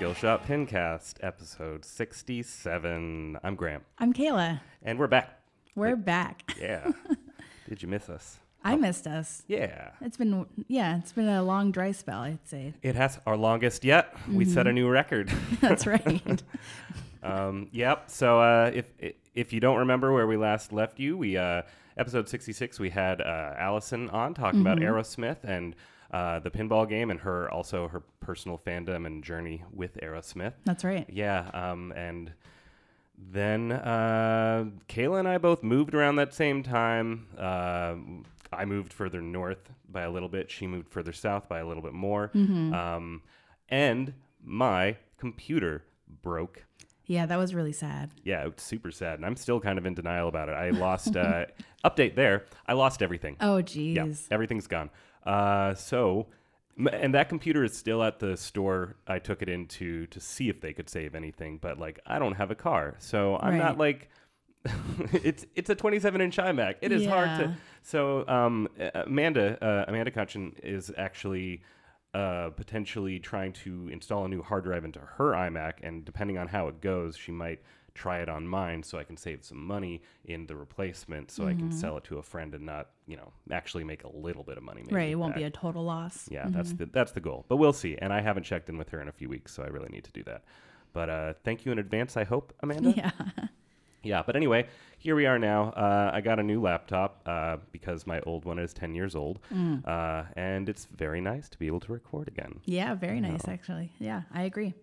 welcome to the Skillshot Pincast, episode 67. I'm Graham, I'm Kayla. and we're back. We're back. Yeah. Did you miss us? I missed us. Yeah. It's been yeah, it's been a long dry spell, I'd say. It has our longest yet. We set a new record. That's right. Um, yep. So uh, if if you don't remember where we last left you, we uh, episode 66 we had uh, Allison on talking about Aerosmith and uh, the pinball game and her also her personal fandom and journey with Aerosmith. That's right. Yeah, um, and then uh, Kayla and I both moved around that same time. Uh, I moved further north by a little bit. She moved further south by a little bit more. Um, and my computer broke. Yeah, that was really sad. Yeah, it's super sad, and I'm still kind of in denial about it. I lost uh, update there. I lost everything. Oh Yeah, geez. everything's gone. Uh, so, and that computer is still at the store I took it into to see if they could save anything. But like, I don't have a car, so I'm not like. it's it's a 27 inch iMac. It is hard to. So um, Amanda uh, Amanda Kutchin is actually uh, potentially trying to install a new hard drive into her iMac, and depending on how it goes, she might try it on mine so I can save some money in the replacement, so I can sell it to a friend and not, you know, actually make a little bit of money. Right, it won't back. be a total loss. Yeah, that's the that's the goal. But we'll see. And I haven't checked in with her in a few weeks, so I really need to do that. But uh, thank you in advance. I hope, Amanda. Yeah. Yeah, but anyway, here we are now. Uh, I got a new laptop uh, because my old one is 10 years old. Uh, and it's very nice to be able to record again. Yeah, very nice actually. Yeah, I agree.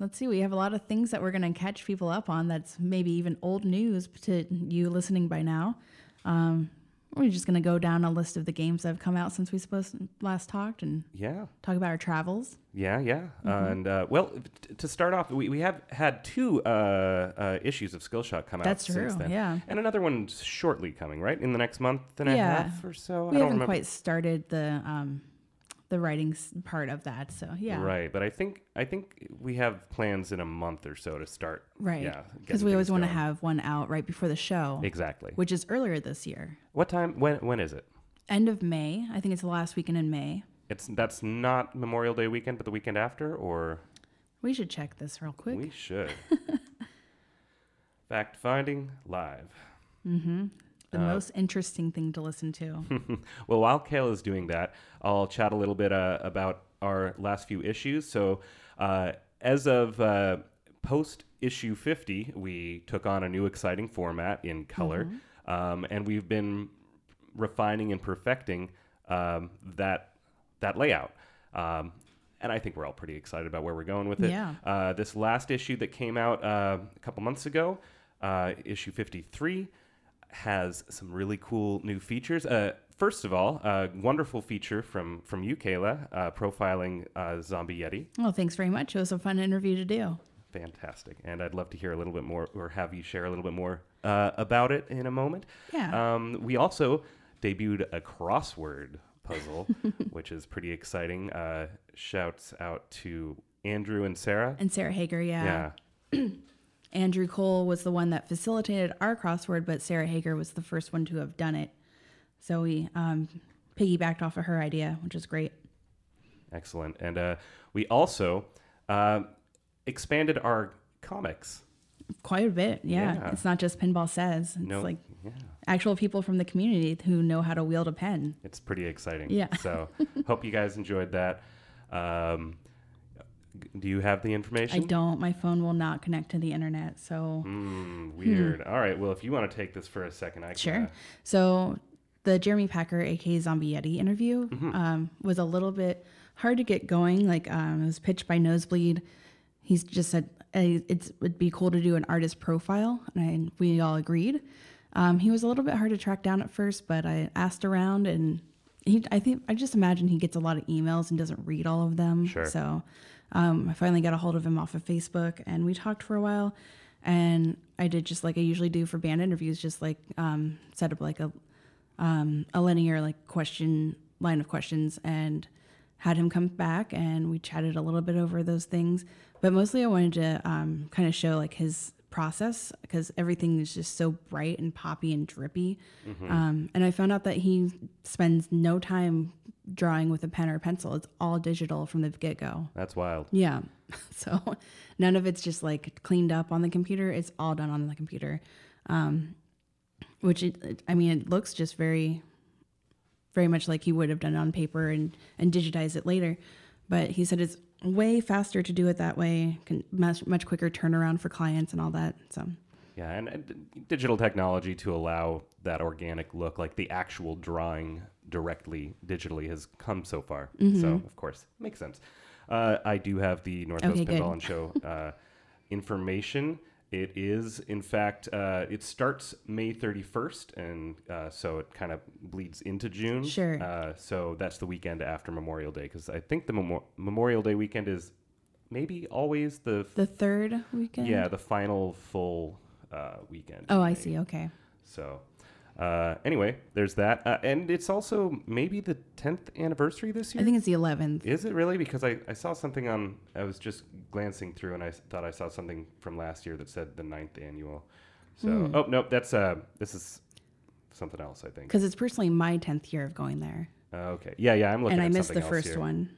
Let's see, we have a lot of things that we're going to catch people up on that's maybe even old news to you listening by now. Um, we're just going to go down a list of the games that have come out since we supposed last talked and Yeah, talk about our travels. yeah, yeah. And uh, well, t- to start off, we, we have had two uh, uh, issues of Skillshot come out That's since true, then. yeah. And another one's shortly coming, right? In the next month and a half or so? We I don't haven't remember. quite started the um, the writing part of that, so yeah, Right, but I think I think we have plans in a month or so to start. right. Yeah, Because we always want to have one out right before the show, exactly. which is earlier this year, What time? When? When is it? end of May. I think it's the last weekend in May. It's that's not Memorial Day weekend, but the weekend after, or We should check this real quick. we should. Fact finding live. Mm-hmm. The uh, most interesting thing to listen to. Well, while Kayla's doing that, I'll chat a little bit uh, about our last few issues. So, uh, as of uh, post issue 50, we took on a new exciting format in color, um, and we've been refining and perfecting um, that that layout. Um, and I think we're all pretty excited about where we're going with it. Yeah. Uh, this last issue that came out uh, a couple months ago, uh, issue 53, has some really cool new features. Uh, first of all, a wonderful feature from from you, Kayla, uh, profiling uh, Zombie Yeti. well, thanks very much. It was a fun interview to do. Fantastic, and I'd love to hear a little bit more, or have you share a little bit more uh, about it in a moment. Yeah. Um, we also debuted a crossword puzzle, which is pretty exciting. Uh, shouts out to Andrew and Sarah. And Sarah Hager, yeah. yeah. Andrew Cole was the one that facilitated our crossword, but Sarah Hager was the first one to have done it. So we um, piggybacked off of her idea, which is great. Excellent. And uh, we also uh, expanded our comics. Quite a bit, yeah. Yeah. It's not just Pinball Says. It's No, like yeah, actual people from the community who know how to wield a pen. it's pretty exciting. Yeah. So hope you guys enjoyed that. Um, do you have the information? I don't. My phone will not connect to the internet, so Mm, weird. All right. Well, if you want to take this for a second, I can. Sure. So the Jeremy Packer, aka Zombie Yeti interview, Mm-hmm. um, was a little bit hard to get going. Like um, it was pitched by Nosebleed. He's just said uh, it's it'd be cool to do an artist profile, and I, we all agreed. Um, he was a little bit hard to track down at first, but I asked around, and he I think I just imagine he gets a lot of emails and doesn't read all of them. Sure. So um, I finally got a hold of him off of Facebook, and we talked for a while. And I did just like I usually do for band interviews, just like um, set up like a um, a linear like question line of questions and had him come back and we chatted a little bit over those things. But mostly i wanted to um, kind of show like his process because everything is just so bright and poppy and drippy. Um, and i found out that he spends no time drawing with a pen or pencil. It's all digital from the get go. That's wild. Yeah. So none of it's just like cleaned up on the computer. It's all done on the computer. Um, which it, it- I mean, it looks just very, very much like he would have done it on paper and, and digitize it later. But he said it's way faster to do it that way, can, much, much quicker turnaround for clients and all that. So Yeah, and, and digital technology to allow that organic look, like the actual drawing directly digitally, has come so far. Mm-hmm. So, of course, makes sense. Uh, I do have the Northwest Okay. Pinball and Show uh, information. It is, in fact, uh, it starts May 31st, and uh, so it kind of bleeds into June. Sure. Uh, so that's the weekend after Memorial Day, because I think the Memo- Memorial Day weekend is maybe always the the third weekend? yeah, the final full uh, weekend. Oh, I see. Okay. So, uh, anyway, there's that, uh, and it's also maybe the 10th anniversary this year. I think it's the 11th. Is it really? Because I, I saw something on. I was just glancing through, and I s- thought I saw something from last year that said the ninth annual. So, Hmm. oh nope, that's uh, this is something else. I think. Because it's personally my 10th year of going there. Uh, okay, yeah, yeah, I'm looking. And I at missed something the else first here. one.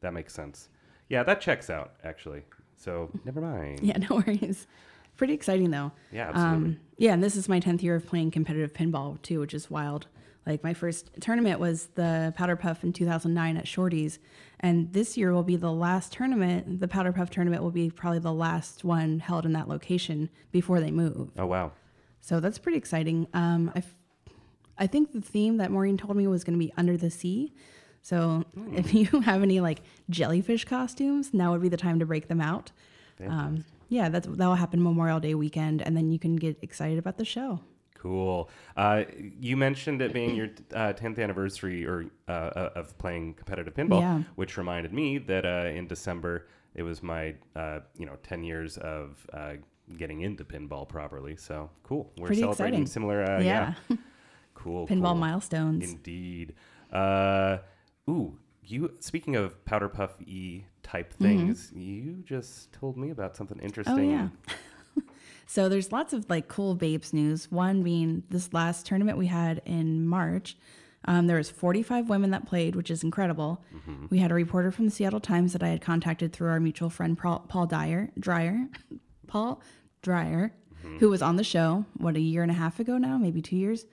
That makes sense. Yeah, that checks out actually. So never mind. Yeah, no worries. Pretty exciting though. Yeah, absolutely. Um, yeah, and this is my 10th year of playing competitive pinball too, which is wild. Like my first tournament was the Powder Puff in 2009 at Shorty's, and this year will be the last tournament. The Powder Puff tournament will be probably the last one held in that location before they move. oh wow. So that's pretty exciting. Um, I, f- I think the theme that Maureen told me was going to be under the sea. So if you have any like jellyfish costumes, now would be the time to break them out. Um, yeah, that's that will happen Memorial Day weekend, and then you can get excited about the show. Cool. Uh, you mentioned it being your uh, 10th anniversary or uh, uh, of playing competitive pinball, Yeah. which reminded me that uh, in December it was my uh, you know 10 years of uh, getting into pinball properly. So cool. We're Pretty celebrating exciting. similar. Uh, yeah. Yeah. Cool. Pinball cool. milestones. Indeed. Uh, ooh, you. Speaking of powder puff e type things, you just told me about something interesting. Mm-hmm. Oh yeah. so there's lots of like cool babes news. One being this last tournament we had in March. Um, there was 45 women that played, which is incredible. We had a reporter from the Seattle Times that I had contacted through our mutual friend Paul, Paul Dyer, Dryer, Paul Dryer, who was on the show what a year and a half ago now, maybe two years.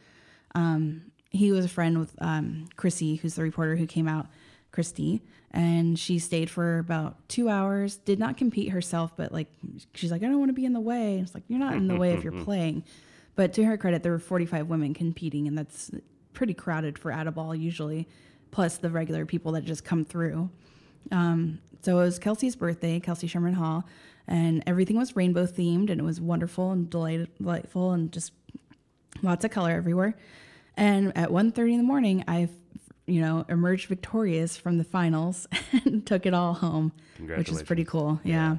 Um, he was a friend with um, Chrissy, who's the reporter who came out, Christy, and she stayed for about two hours. Did not compete herself, but like she's like, I don't want to be in the way. It's like you're not in the way if you're playing. But to her credit, there were 45 women competing, and that's pretty crowded for at a ball usually, plus the regular people that just come through. Um, so it was Kelsey's birthday, Kelsey Sherman Hall, and everything was rainbow themed, and it was wonderful and delight- delightful, and just lots of color everywhere. And at 1.30 in the morning, I, you know, emerged victorious from the finals and took it all home, which is pretty cool. Yeah.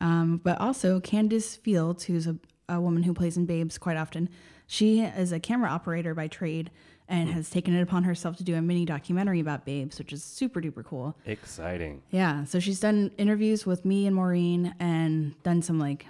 Um, but also Candice Fields, who's a, a woman who plays in Babes quite often, she is a camera operator by trade and has taken it upon herself to do a mini documentary about Babes, which is super duper cool. Exciting. Yeah, so she's done interviews with me and Maureen and done some like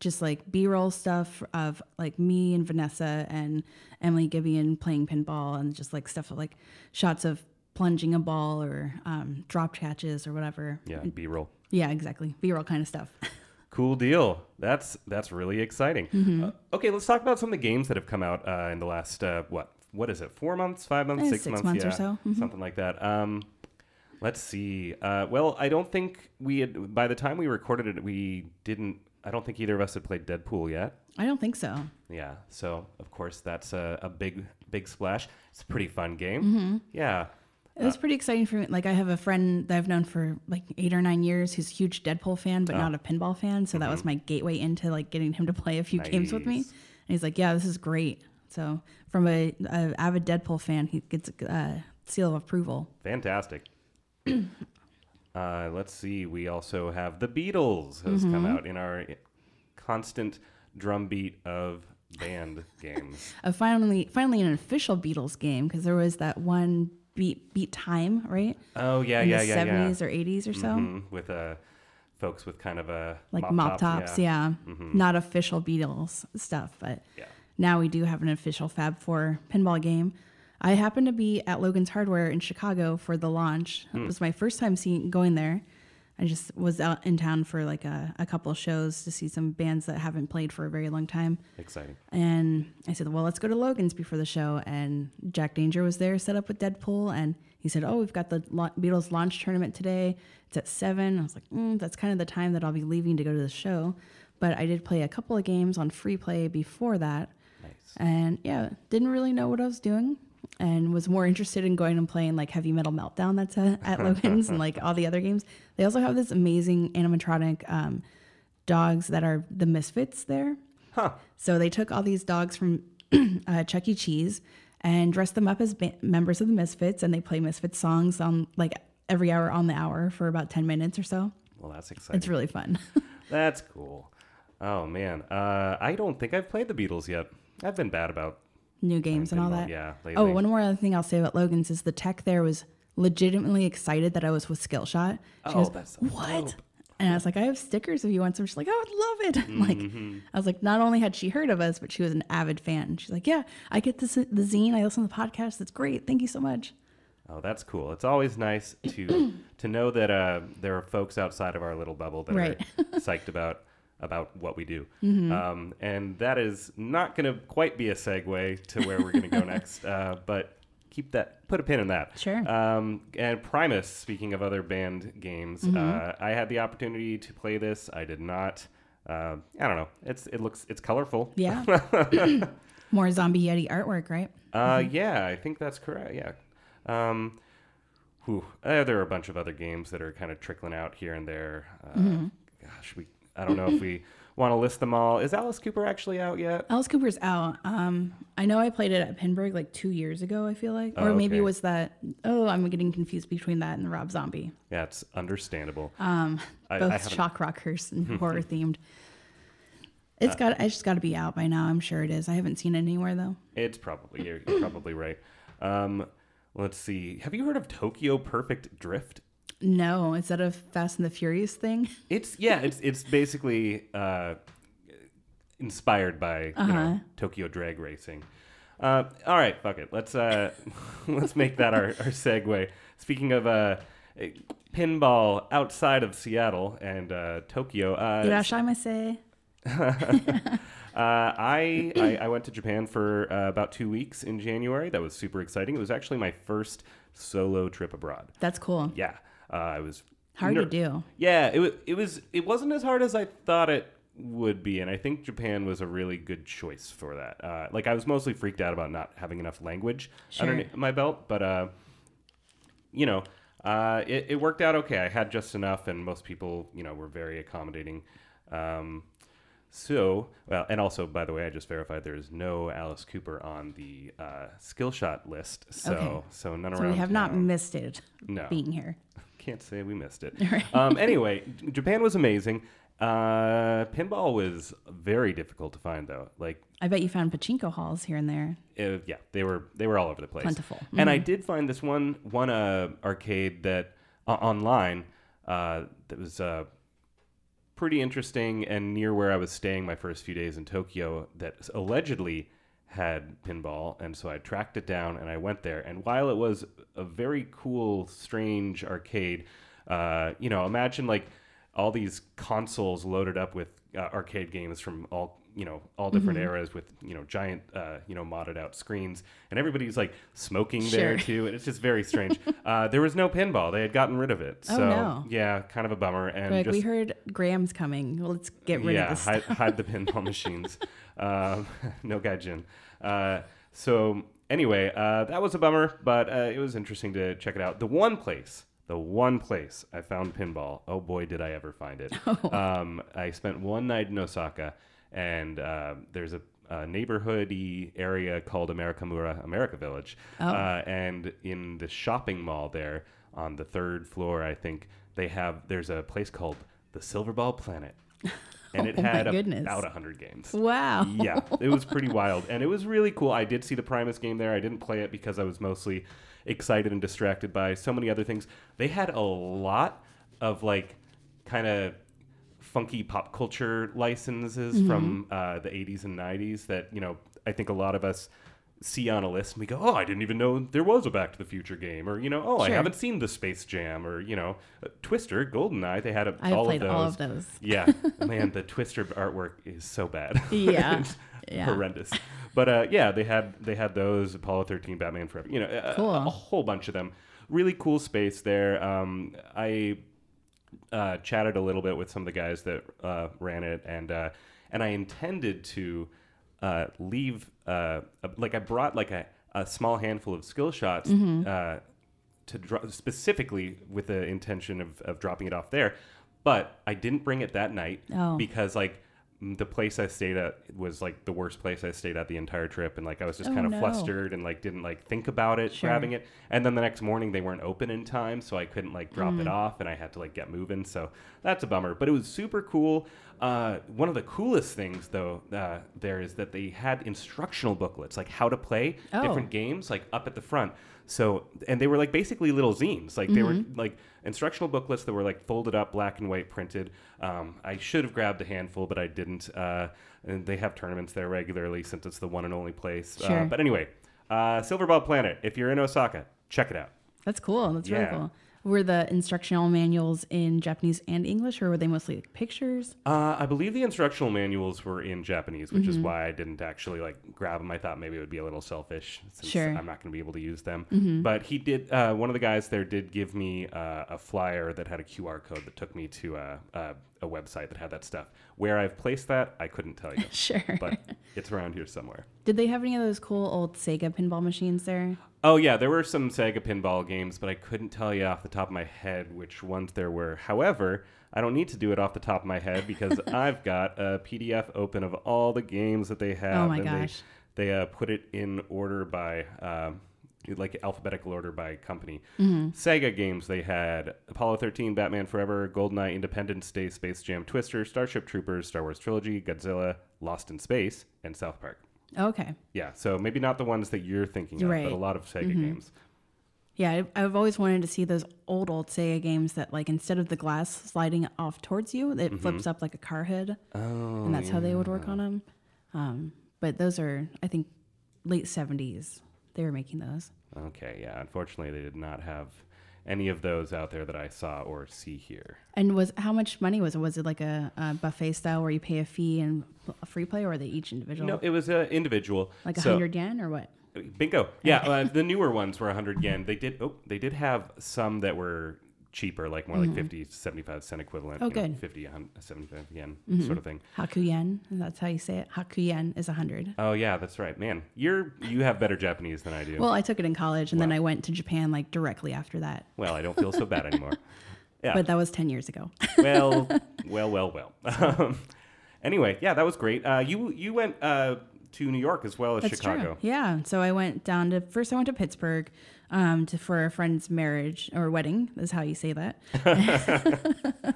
just like B-roll stuff of like me and Vanessa and Emily Gibeon playing pinball and just like stuff like shots of plunging a ball or um, drop catches or whatever. Yeah. B roll. Yeah, exactly. B-roll kind of stuff. Cool deal. That's that's really exciting. Mm-hmm. Uh, okay, let's talk about some of the games that have come out uh, in the last uh, what what is it? Four months, five months, Eh, six, six months, months or yeah, so. Mhm. something like that. Um, let's see. Uh, well, I don't think we had by the time we recorded it, we didn't. I don't think either of us had played Deadpool yet. I don't think so. Yeah, so of course that's a, a big big splash. It's a pretty fun game. Mm-hmm. Yeah. It was pretty exciting for me. Like I have a friend that I've known for like eight or nine years who's a huge Deadpool fan, but not a pinball fan. So that was my gateway into like getting him to play a few games with me. And he's like, "Yeah, this is great." So from a, a avid Deadpool fan, he gets a uh, seal of approval. Fantastic. uh, let's see. We also have the Beatles has come out in our constant drumbeat of band games. Uh, finally, finally, an official Beatles game because there was that one beat beat time right Oh yeah, in yeah, the yeah, yeah. seventies or eighties or so, Mhm, With uh, folks with kind of a like mop, tops. Yeah, not official Beatles stuff, but Yeah. now we do have an official Fab Four pinball game. I happened to be at Logan's Hardware in Chicago for the launch. It was my first time seeing going there. I just was out in town for like a, a couple of shows to see some bands that haven't played for a very long time. Exciting. And I said, well, let's go to Logan's before the show. And Jack Danger was there, set up with Deadpool. And he said, oh, we've got the Beatles launch tournament today. It's at seven. I was like, mm, that's kind of the time that I'll be leaving to go to the show. But I did play a couple of games on free play before that. Nice. And yeah, didn't really know what I was doing and was more interested in going and playing like Heavy Metal Meltdown that's at, at Logan's and like all the other games. They also have this amazing animatronic um, dogs that are the Misfits there. Huh. So they took all these dogs from uh, Chuck E. Cheese and dressed them up as ba- members of the Misfits, and they play Misfits songs on like every hour on the hour for about 10 minutes or so. Well, that's exciting. It's really fun. That's cool. Oh man, uh, I don't think I've played the Beatles yet. I've been bad about New games and all that. yeah, Oh, lately. one more other thing I'll say about Logan's is the tech there was legitimately excited that I was with Skillshot. She Oh, goes, that's so what? dope. And I was like, I have stickers if you want some. She's like, I would love it. like, Mm-hmm. I was like, not only had she heard of us, but she was an avid fan. She's like, Yeah, I get this the zine. I listen to the podcast. That's great. Thank you so much. Oh, that's cool. It's always nice to to know that uh, there are folks outside of our little bubble that Right. are psyched about about what we do. Mm-hmm. Um, and that is not going to quite be a segue to where we're going to go next. Uh, but keep that, put a pin in that. Sure. Um, and Primus, speaking of other band games, Mm-hmm. uh, I had the opportunity to play this. I did not. Uh, I don't know. It's it looks it's colorful. Yeah. More zombie yeti artwork, right? Uh, yeah, I think that's correct. Yeah. Um, whew, uh, there are a bunch of other games that are kind of trickling out here and there. Uh, Gosh, we I don't know if we want to list them all. Is Alice Cooper actually out yet? Alice Cooper's out. Um, I know I played it at Pinburgh like two years ago. I feel like, or Oh, maybe okay. it was that. Oh, I'm getting confused between that and the Rob Zombie. Yeah, it's understandable. Um, I- both I shock rockers and horror themed. It's got. It's just got to be out by now. I'm sure it is. I haven't seen it anywhere though. It's probably you're, you're probably right. Um, let's see. Have you heard of Tokyo Perfect Drift? No, is that a Fast and the Furious thing? It's yeah, it's it's basically uh, inspired by you know, Tokyo drag racing. Uh, all right, fuck it. Let's uh, let's make that our, our segue. Speaking of uh, pinball outside of Seattle and uh, Tokyo, uh, Irasshaimase. uh, I, I I went to Japan for uh, about two weeks in January. That was super exciting. It was actually my first solo trip abroad. That's cool. Yeah, uh, I was Hard ner- to do. yeah, it was. It was. It wasn't as hard as I thought it would be, and I think Japan was a really good choice for that. Uh, like I was mostly freaked out about not having enough language Sure. underneath my belt, but uh, you know, uh, it, it worked out okay. I had just enough, and most people, you know, were very accommodating. Um, so, well, and also, by the way, I just verified there is no Alice Cooper on the uh, skill shot list. So, Okay. so none So around. we have not missed it No. being here. Can't say we missed it. um, anyway, Japan was amazing. Uh, pinball was very difficult to find, though. Like, I bet you found pachinko halls here and there. uh, yeah, they were they were all over the place. Plentiful. And I did find this one one uh, arcade that uh, online uh, that was uh, pretty interesting and near where I was staying my first few days in Tokyo that allegedly had pinball and so I tracked it down and I went there and while it was a very cool strange arcade uh, you know imagine like all these consoles loaded up with uh, arcade games from all you know all different eras with you know giant uh, you know modded out screens and everybody's like smoking there too and it's just very strange uh, there was no pinball they had gotten rid of it Oh, so no. yeah kind of a bummer and Like just we heard Graham's coming. Well, let's get rid yeah, of this. hide, hide the pinball machines. Um, no gaijin. Uh, so anyway, uh, that was a bummer, but uh, it was interesting to check it out. The one place, the one place I found pinball. Oh boy, did I ever find it! Um, I spent one night in Osaka, and uh, there's a, a neighborhoody area called Amerikamura, America Village, uh, and in the shopping mall there on the third floor, I think they have. There's a place called the Silverball Planet. And it Oh had goodness. about 100 games wow. yeah, it was pretty wild, and it was really cool. I did see the Primus game there. I didn't play it because I was mostly excited and distracted by so many other things. They had a lot of like kind of funky pop culture licenses from uh, the 80s and 90s that you know I think a lot of us see on a list and we go, oh, I didn't even know there was a Back to the Future game, or you know, oh, I haven't seen the Space Jam, or you know, uh, Twister, Goldeneye. They had a, I've all played of those. all of those. Yeah, man, the Twister artwork is so bad. Yeah. Yeah. horrendous. But uh, yeah, they had they had those Apollo 13, Batman Forever. You know, a, Cool. a, a whole bunch of them. Really cool space there. Um, I uh, chatted a little bit with some of the guys that uh, ran it, and uh, and I intended to uh, leave uh, a, like I brought like a, a small handful of skill shots Mm-hmm. uh, to dro- specifically with the intention of, of dropping it off there, but I didn't bring it that night Oh. because like the place I stayed at was like the worst place I stayed at the entire trip, and like I was just Oh, kind of no. flustered and like didn't like think about it Sure. grabbing it. And then the next morning they weren't open in time, so I couldn't like drop Mm. it off, and I had to like get moving. So that's a bummer. But it was super cool. Uh, one of the coolest things though uh, there is that they had instructional booklets, like how to play Oh. different games, like up at the front. So and they were like basically little zines, like they were Mm-hmm. like instructional booklets that were like folded up, black and white printed. Um, I should have grabbed a handful, but I didn't. Uh, and they have tournaments there regularly since it's the one and only place. Uh, Sure. but anyway, uh, Silverball Planet. If you're in Osaka, check it out. That's cool. That's Yeah. really cool. Were the instructional manuals in Japanese and English, or were they mostly like, pictures? Uh, I believe the instructional manuals were in Japanese, which Mm-hmm. is why I didn't actually like grab them. I thought maybe it would be a little selfish since Sure. Mm-hmm. I'm not going to be able to use them. But he did. Uh, one of the guys there did give me uh, a flyer that had a QR code that took me to a, a, website that had that stuff. Where I've placed that, I couldn't tell you, Sure. but it's around here somewhere. Did they have any of those cool old Sega pinball machines there? Oh yeah, there were some Sega pinball games, but I couldn't tell you off the top of my head which ones there were. However, I don't need to do it off the top of my head because I've got a PDF open of all the games that they have. Oh my and gosh. They, they uh, put it in order by. Um, like alphabetical order by company. Mm-hmm. Sega games they had Apollo 13, Batman Forever, GoldenEye, Independence Day, Space Jam, Twister, Starship Troopers, Star Wars Trilogy, Godzilla, Lost in Space, and South Park. Okay. Yeah, so maybe not the ones that you're thinking of, Right. but a lot of Sega games. Yeah, I've always wanted to see those old, old Sega games that, like, instead of the glass sliding off towards you, it Mm-hmm. flips up like a car hood, Oh, and that's how they would work on them. Um, but those are, I think, late 70s. They were making those. Okay, yeah. Unfortunately, they did not have any of those out there that I saw or see here. And was how much money was it? Was it like a, a buffet style where you pay a fee and a free play, or are they each individual? No, it was uh, individual. like a So- hundred yen or what? Bingo. Yeah, uh, the newer ones were 100 yen. They did. Oh, they did have some that were cheaper, like more like 50, 75 cent equivalent. Mm-hmm. Oh, know, good. Mm-hmm. 50, 75 yen sort of thing. Haku yen. That's how you say it. Haku yen is a hundred. Oh yeah, that's right, man. You're you have better Japanese than I do. Well, I took it in college, and then I went to Japan like directly after that. well, I don't feel so bad anymore. Yeah. But that was ten years ago. well, well, well, well. Um, anyway, yeah, that was great. Uh, you you went uh, to New York as well as That's Chicago. true. Yeah. So I went down to first. I went to Pittsburgh um, to for a friend's marriage or wedding. Is how you say that.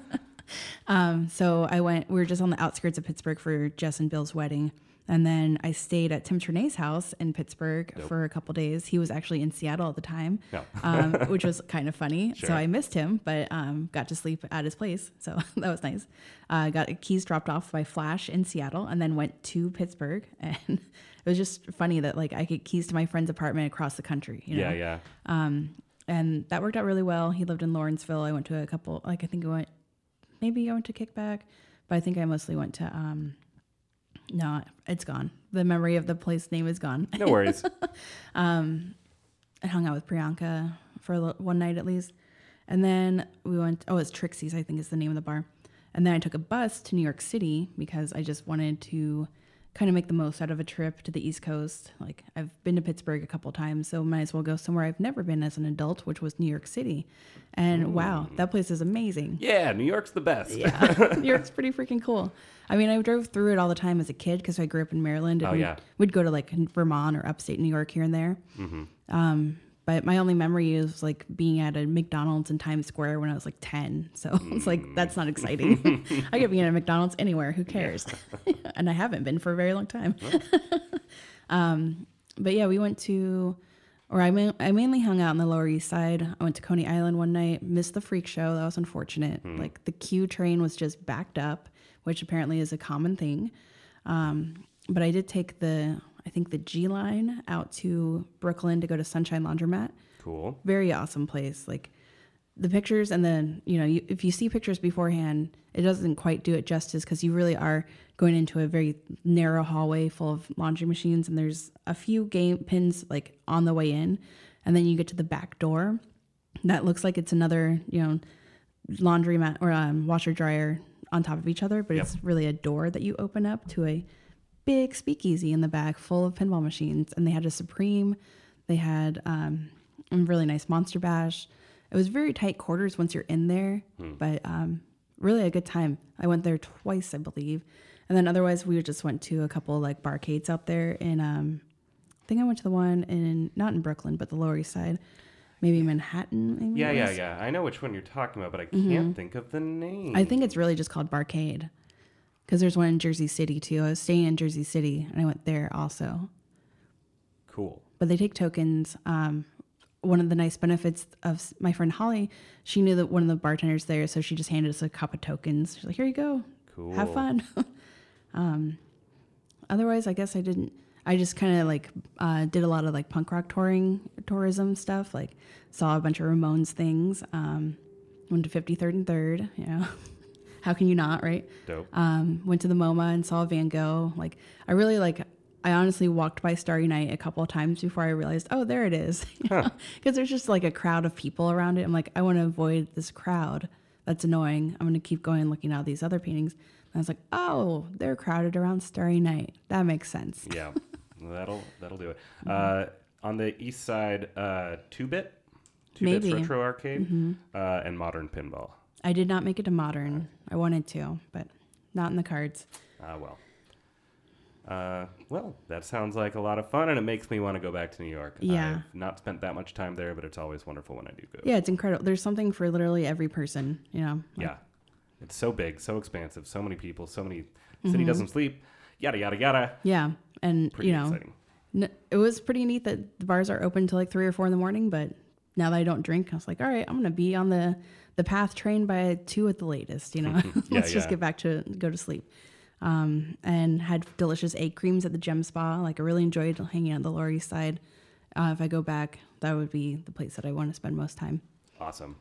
um, so I went. We were just on the outskirts of Pittsburgh for Jess and Bill's wedding, and then I stayed at Tim Ternay's house in Pittsburgh for a couple days. He was actually in Seattle at the time, No. um, which was kind of funny. Sure. So I missed him, but um, got to sleep at his place. So that was nice. Uh, got keys dropped off by Flash in Seattle, and then went to Pittsburgh. And it was just funny that like I get keys to my friend's apartment across the country. You know? Yeah, yeah. and that worked out really well. He lived in Lawrenceville. I went to a couple, like I think I went, maybe I went to Kickback, but I think I mostly went to. um No, it's gone. The memory of the place name is gone. No worries. um, I hung out with Priyanka for a li- one night at least, and then we went. Oh, it's Trixie's. I think is the name of the bar. And then I took a bus to New York City because I just wanted to kind of make the most out of a trip to the East Coast. Like I've been to Pittsburgh a couple times, so might as well go somewhere I've never been as an adult, which was New York City. And wow, that place is amazing. yeah, New York's the best. Yeah, New York's pretty freaking cool. I mean, I drove through it all the time as a kid because I grew up in Maryland. And Oh, we'd- yeah. we'd go to like Vermont or upstate New York here and there. Mm-hmm. Um, but my only memory is like being at a McDonald's in Times Square when I was like 10. So it's like, that's not exciting. I could be in a McDonald's anywhere. Who cares? and I haven't been for a very long time. um, but yeah, we went to, or I, ma- I mainly hung out on the Lower East Side. I went to Coney Island one night, missed the freak show. That was unfortunate. Like the Q train was just backed up, which apparently is a common thing. Um, but I did take the, I think the G line out to Brooklyn to go to Sunshine Laundromat. Cool. Very awesome place. Like the pictures, and then you know, you, if you see pictures beforehand, it doesn't quite do it justice because you really are going into a very narrow hallway full of laundry machines, and there's a few game pins like on the way in, and then you get to the back door. That looks like it's another, you know, laundry mat or um, washer dryer on top of each other, but Yep. it's really a door that you open up to a big speakeasy in the back full of pinball machines. And they had a Supreme, they had um, a really nice Monster Bash. It was very tight quarters once you're in there, but um, really a good time. I went there twice, I believe. And then otherwise, we just went to a couple like barcades out there And um, I think I went to the one in, not in Brooklyn, but the Lower East Side, maybe Manhattan. Maybe Yeah, yeah, yeah. I know which one you're talking about, but I can't think of the name. Mm-hmm. I think it's really just called Barcade because there's one in Jersey City too. I was staying in Jersey City and I went there also. cool. But they take tokens. Um, one of the nice benefits of my friend Holly, she knew that one of the bartenders there, so she just handed us a cup of tokens. She's like, "Here you go, Cool. have fun." um, otherwise, I guess I didn't. I just kind of like uh, did a lot of like punk rock touring, tourism stuff. Like saw a bunch of Ramones things. Um, went to 53rd and Third. You know, how can you not, right? Dope. Um, went to the MoMA and saw Van Gogh. Like I really like. I honestly walked by Starry Night a couple of times before I realized, oh, there it is. Because there's just like a crowd of people around it. I'm like, I want to avoid this crowd. That's annoying. I'm going to keep going looking at these other paintings. And I was like, oh, they're crowded around Starry Night. That makes sense. yeah, that'll that'll do it. Uh, on the east side, uh, two bit, two Maybe. retro arcade, uh, and modern pinball. I did not make it to modern. I wanted to, but not in the cards. Ah, well. Uh, well, that sounds like a lot of fun, and it makes me want to go back to New York. Yeah. I've not spent that much time there, but it's always wonderful when I do go. Yeah, it's incredible. There's something for literally every person, you know? Like, Yeah. It's so big, so expansive, so many people, so many. Mm-hmm. City doesn't sleep. Yada yada yada. Yeah. And, Pretty you know. N- it was pretty neat that the bars are open till like three or four in the morning. But now that I don't drink, I was like, all right, I'm gonna be on the the path train by two at the latest. You know, let's just get back to go to sleep. Um, and had delicious egg creams at the Gem Spa. Like I really enjoyed hanging out on the Lower East Side. Uh, if I go back, that would be the place that I want to spend most time. Awesome.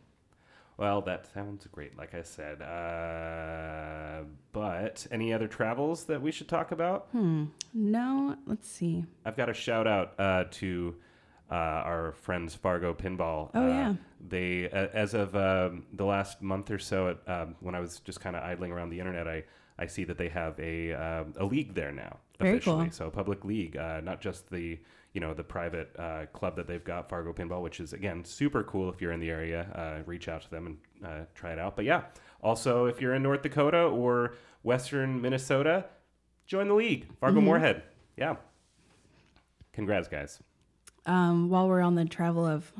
Well, that sounds great. Like I said, uh, but any other travels that we should talk about? Hmm. No, let's see. I've got a shout out uh, to uh, our friends Fargo Pinball. Oh, uh, yeah. They, a- as of um, the last month or so, at, um, when I was just kind of idling around the internet, I, I see that they have a um, a league there now Very officially. cool. So a public league, uh, not just the you know the private uh, club that they've got, Fargo Pinball, which is again super cool. If you're in the area, uh, reach out to them and uh, try it out. But yeah, also if you're in North Dakota or Western Minnesota, join the league, Fargo Mm-hmm. Moorhead. Yeah. Congrats, guys. Um, while we're on the travel of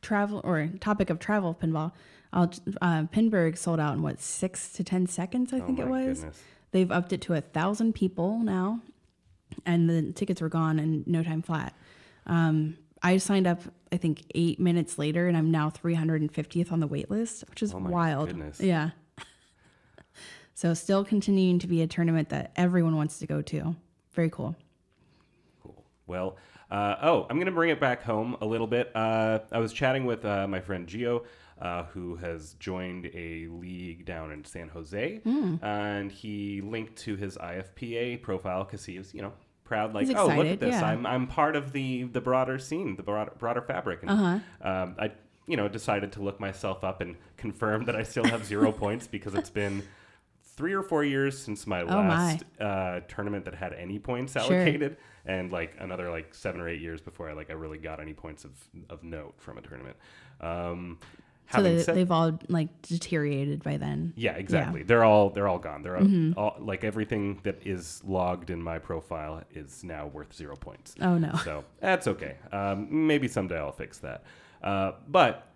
travel or topic of travel pinball, I'll, uh, Pinburgh sold out in what six to ten seconds, I Oh think it was. goodness. They've upped it to a thousand people now, and the tickets were gone in no time flat. Um, I signed up, I think, eight minutes later, and I'm now 350th on the wait list, which is Oh my wild. goodness. Yeah. so still continuing to be a tournament that everyone wants to go to. Very cool. Well, uh, oh, I'm going to bring it back home a little bit. Uh, I was chatting with uh, my friend Gio, uh, who has joined a league down in San Jose, Hmm. and he linked to his IFPA profile because he was, you know, proud. Like, oh, look at this! yeah. I'm I'm part of the the broader scene, the broader, broader fabric. And, Uh-huh. um, I, you know, decided to look myself up and confirm that I still have zero points because it's been. Three or four years since my Oh, my. last uh, tournament that had any points Sure. allocated, and like another like seven or eight years before I like I really got any points of of note from a tournament. Um, So they, said, they've all like deteriorated by then. yeah, exactly. They're all they're all gone. They're all, Mm-hmm. all like everything that is logged in my profile is now worth zero points. Oh no. So that's okay. Um, maybe someday I'll fix that. Uh, but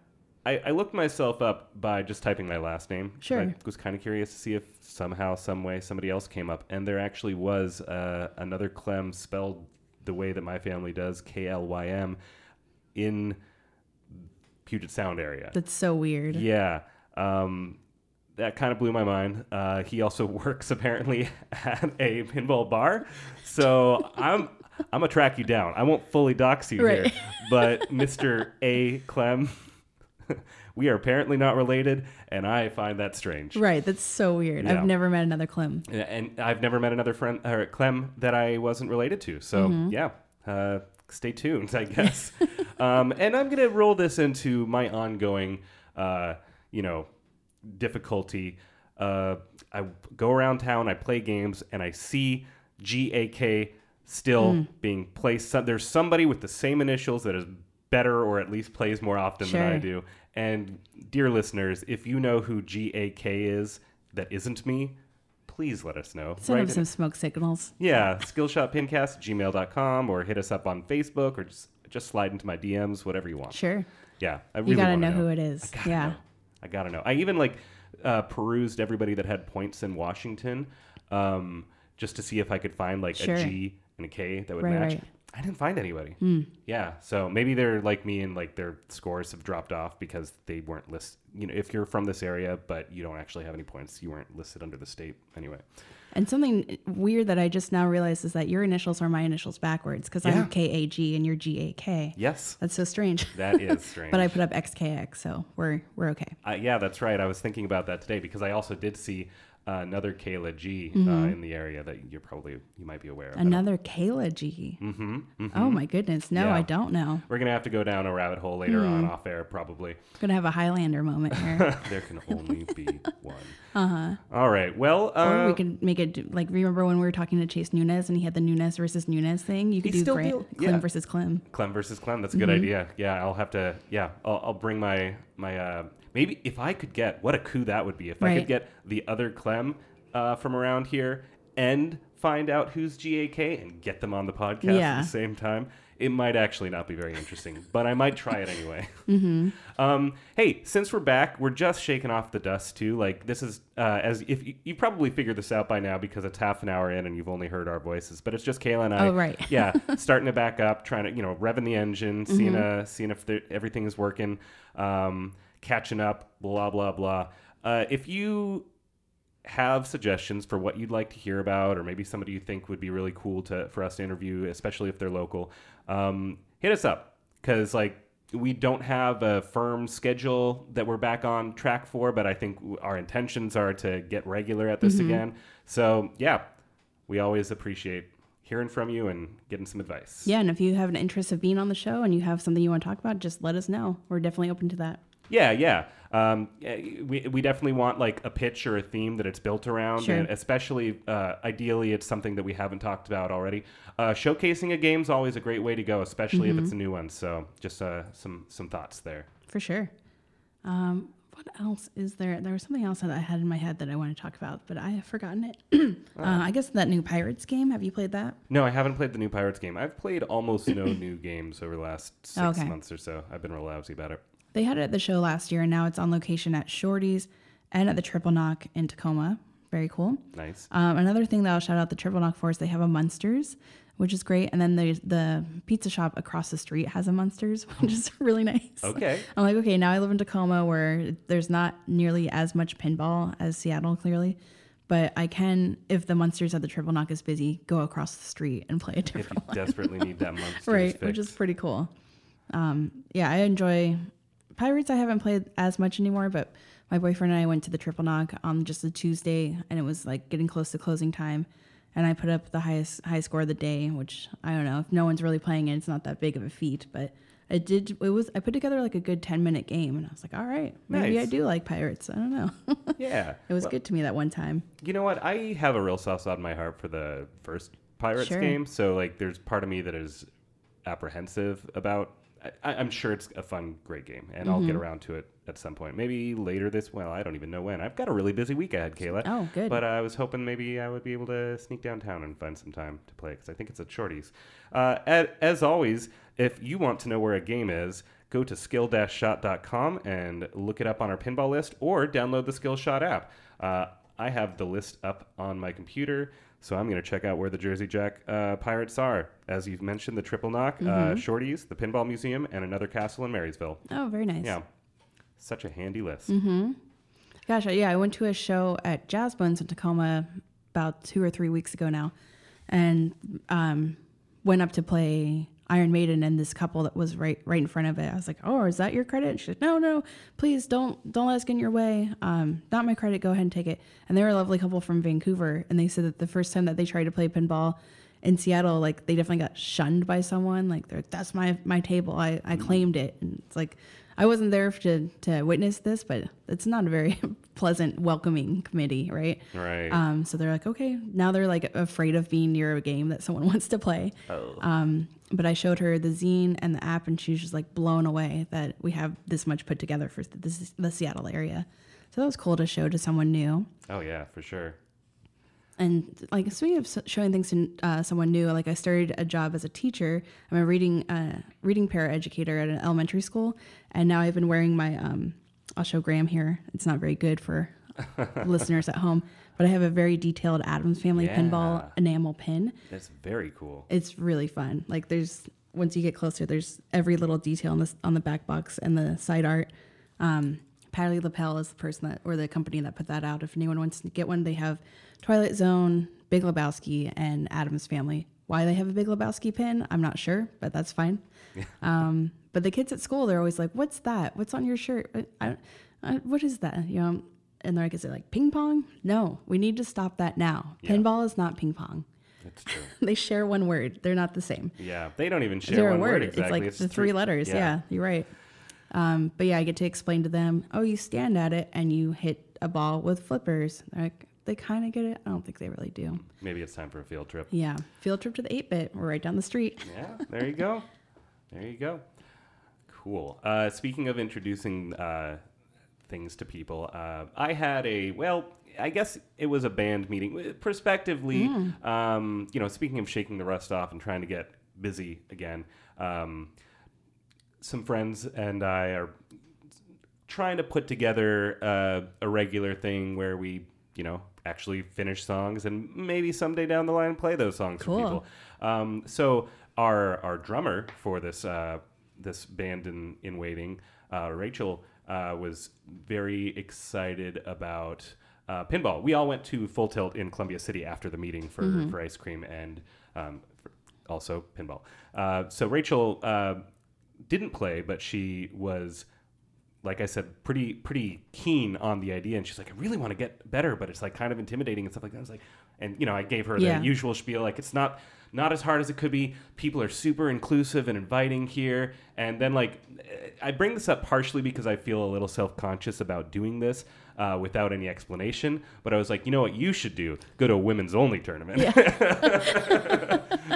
I, I looked myself up by just typing my last name. Sure. I was kind of curious to see if somehow, some way, somebody else came up, and there actually was uh, another Klym spelled the way that my family does, K L Y M, in Puget Sound area. That's so weird. Yeah. Um, that kind of blew my mind. Uh, he also works apparently at a pinball bar, so I'm I'm gonna track you down. I won't fully dox you Right. here, but Mr. A. Klym, we are apparently not related, and I find that strange. Right. That's so weird. Yeah. I've never met another Klym. And I've never met another friend or Klym that I wasn't related to. So yeah, uh, stay tuned, I guess. um, and I'm gonna roll this into my ongoing, uh, you know, difficulty. Uh, I go around town, I play games, and I see GAK still being placed. There's somebody with the same initials that is better or at least plays more often than I do. And dear listeners, if you know who GAK is that isn't me, please let us know. Send him some smoke signals. yeah, skillshotpincast gmail.com or hit us up on Facebook or just just slide into my DMs, whatever you want. Sure. Yeah, I really You gotta wanna know, who it is. I Yeah. know. I gotta know. I even like uh, perused everybody that had points in Washington, um, just to see if I could find like Sure. a G and a K that would Right, match. right. I didn't find anybody. Yeah, so maybe they're like me and like their scores have dropped off because they weren't listed. You know, if you're from this area but you don't actually have any points, you weren't listed under the state anyway. And something weird that I just now realized is that your initials are my initials backwards because Yeah. I'm K A G and you're G A K. Yes, That's so strange. that is strange. but I put up XKX, so we're we're okay. Uh, yeah, that's right. I was thinking about that today because I also did see uh, another Kayla G uh, in the area that you're probably you might be aware of. Another Kayla G. Mhm, mhm. Oh my goodness. No, Yeah. I don't know. We're gonna have to go down a rabbit hole later on off air, probably. Gonna have a Highlander moment here. there can only be one. Uh huh. All right. Well, Uh-huh. or uh, we could make it like remember when we were talking to Chase Nunez and he had the Nunez versus Nunez thing. You could do still Grant, Klym yeah. versus Klym. Klym versus Klym. That's a good Mm-hmm. idea. Yeah, I'll have to. Yeah, I'll, I'll bring my my. Uh, maybe if I could get what a coup that would be. If I could get the other Klym uh, from around here and find out who's GAK and get them on the podcast at the same time. It might actually not be very interesting, but I might try it anyway. mm-hmm. um, hey, since we're back, we're just shaking off the dust too. Like this is uh, as if you, you probably figured this out by now because it's half an hour in and you've only heard our voices, but it's just Kayla and I. Oh, right. yeah, starting to back up, trying to you know revving the engine, seeing uh, seeing if there, everything is working, um, catching up, blah blah blah. Uh, if you have suggestions for what you'd like to hear about, or maybe somebody you think would be really cool to for us to interview, especially if they're local, um, hit us up because like we don't have a firm schedule that we're back on track for, but I think our intentions are to get regular at this again. So yeah, we always appreciate hearing from you and getting some advice. Yeah, and if you have an interest of being on the show and you have something you want to talk about, just let us know. We're definitely open to that. Yeah, yeah. Um, eh, we, we definitely want like a pitch or a theme that it's built around, Sure. and especially uh, ideally it's something that we haven't talked about already. Uh, showcasing a game's always a great way to go, especially if it's a new one. So just uh, some some thoughts there. For sure. Um, what else is there? There was something else that I had in my head that I wanted to talk about, but I have forgotten it. uh, I guess that new Pirates game. Have you played that? No, I haven't played the new Pirates game. I've played almost no new games over the last six Okay. months or so. I've been real lousy about it. They had it at the show last year, and now it's on location at Shorty's and at the Triple Knock in Tacoma. Very cool. Nice. Um, another thing that I'll shout out the Triple Knock for is they have a Munsters, which is great. And then there's the pizza shop across the street has a Munsters, which is really nice. Okay. I'm like, okay, now I live in Tacoma where there's not nearly as much pinball as Seattle, clearly. But I can, if the Munsters at the Triple Knock is busy, go across the street and play a If different you one. desperately need that monster, right, which is pretty cool. Um, yeah, I enjoy Pirates. I haven't played as much anymore, but my boyfriend and I went to the Triple Knock on just a Tuesday, and it was like getting close to closing time. And I put up the highest high score of the day, which I don't know if no one's really playing it, it's not that big of a feat, but it did. It was I put together like a good ten minute game, and I was like, all right, maybe I do like Pirates. I don't know. yeah. it was Well, good to me that one time. You know what? I have a real soft spot in my heart for the first Pirates Sure. game. So like, there's part of me that is apprehensive about. I, I'm sure it's a fun, great game, and I'll Mm-hmm. get around to it at some point. Maybe later this. Well, I don't even know when. I've got a really busy week ahead, Kayla. Oh, good. But I was hoping maybe I would be able to sneak downtown and find some time to play because I think it's at Shorty's. Uh, as, as always, if you want to know where a game is, go to skill-shot.com and look it up on our pinball list or download the Skill Shot app. Uh, I have the list up on my computer, so I'm going to check out where the Jersey Jack uh, Pirates are. As you've mentioned, the Triple Knock, uh, Shorty's, the Pinball Museum, and another castle in Marysville. Oh, very nice. Yeah, such a handy list. Mm-hmm. Gosh, yeah, I went to a show at Jazz Bones in Tacoma about two or three weeks ago now, and um, went up to play Iron Maiden, and this couple that was right right in front of it. I was like, "Oh, is that your credit?" And she's like, "No, no, please don't don't let us get in your way. Um, not my credit. Go ahead and take it." And they were a lovely couple from Vancouver, and they said that the first time that they tried to play pinball in Seattle, like they definitely got shunned by someone. Like they're like, "That's my my table. I I claimed it," and it's like. I wasn't there to, to witness this, but it's not a very pleasant, welcoming committee, right? Right. Um, so they're like, okay, now they're like afraid of being near a game that someone wants to play. oh. Um, but I showed her the zine and the app, and she was just like blown away that we have this much put together for this, the Seattle area. So that was cool to show to someone new. oh yeah, for sure. And like speaking of showing things to uh, someone new, like I started a job as a teacher. I'm a reading uh, reading paraeducator at an elementary school, and now I've been wearing my. Um, I'll show Graham here. It's not very good for listeners at home, but I have a very detailed Addams Family pinball enamel pin. That's very cool. It's really fun. Like there's once you get closer, there's every little detail on this on the back box and the side art. Um, Patty Lapel is the person that or the company that put that out. If anyone wants to get one, they have Twilight Zone, Big Lebowski, and Addams Family. Why they have a Big Lebowski pin, I'm not sure, but that's fine. um, but the kids at school, they're always like, "What's that? What's on your shirt? I, I, I, what is that?" You know, and they're like, "Is it like ping pong?" No, we need to stop that now. Yeah. Pinball is not ping pong. That's true. they share one word. They're not the same. Yeah, they don't even share They're one a word. exactly. It's like the three, letters. Yeah. you're right. Um, but yeah, I get to explain to them. Oh, you stand at it and you hit a ball with flippers. They're like they kind of get it. I don't think they really do. Maybe it's time for a field trip. Yeah, field trip to the eight bit. We're right down the street. Yeah, there you go. There you go. Cool. Uh, speaking of introducing uh, things to people, uh, I had a well. I guess it was a band meeting. Prospectively, um, you know, speaking of shaking the rust off and trying to get busy again, um, some friends and I are trying to put together uh, a regular thing where we, you know, actually finish songs and maybe someday down the line play those songs Cool. for people. Um, so our our drummer for this uh, this band in in waiting, uh, Rachel, uh, was very excited about uh, pinball. We all went to Full Tilt in Columbia City after the meeting for for ice cream and um, for also pinball. Uh, so Rachel uh, didn't play, but she was like I said, pretty pretty keen on the idea, and she's like, I really want to get better, but it's like kind of intimidating and stuff like that. I was like, and you know, I gave her Yeah. the usual spiel, like it's not not as hard as it could be. People are super inclusive and inviting here, and then like I bring this up partially because I feel a little self conscious about doing this uh, without any explanation. But I was like, you know what, you should do? Go to a women's only tournament.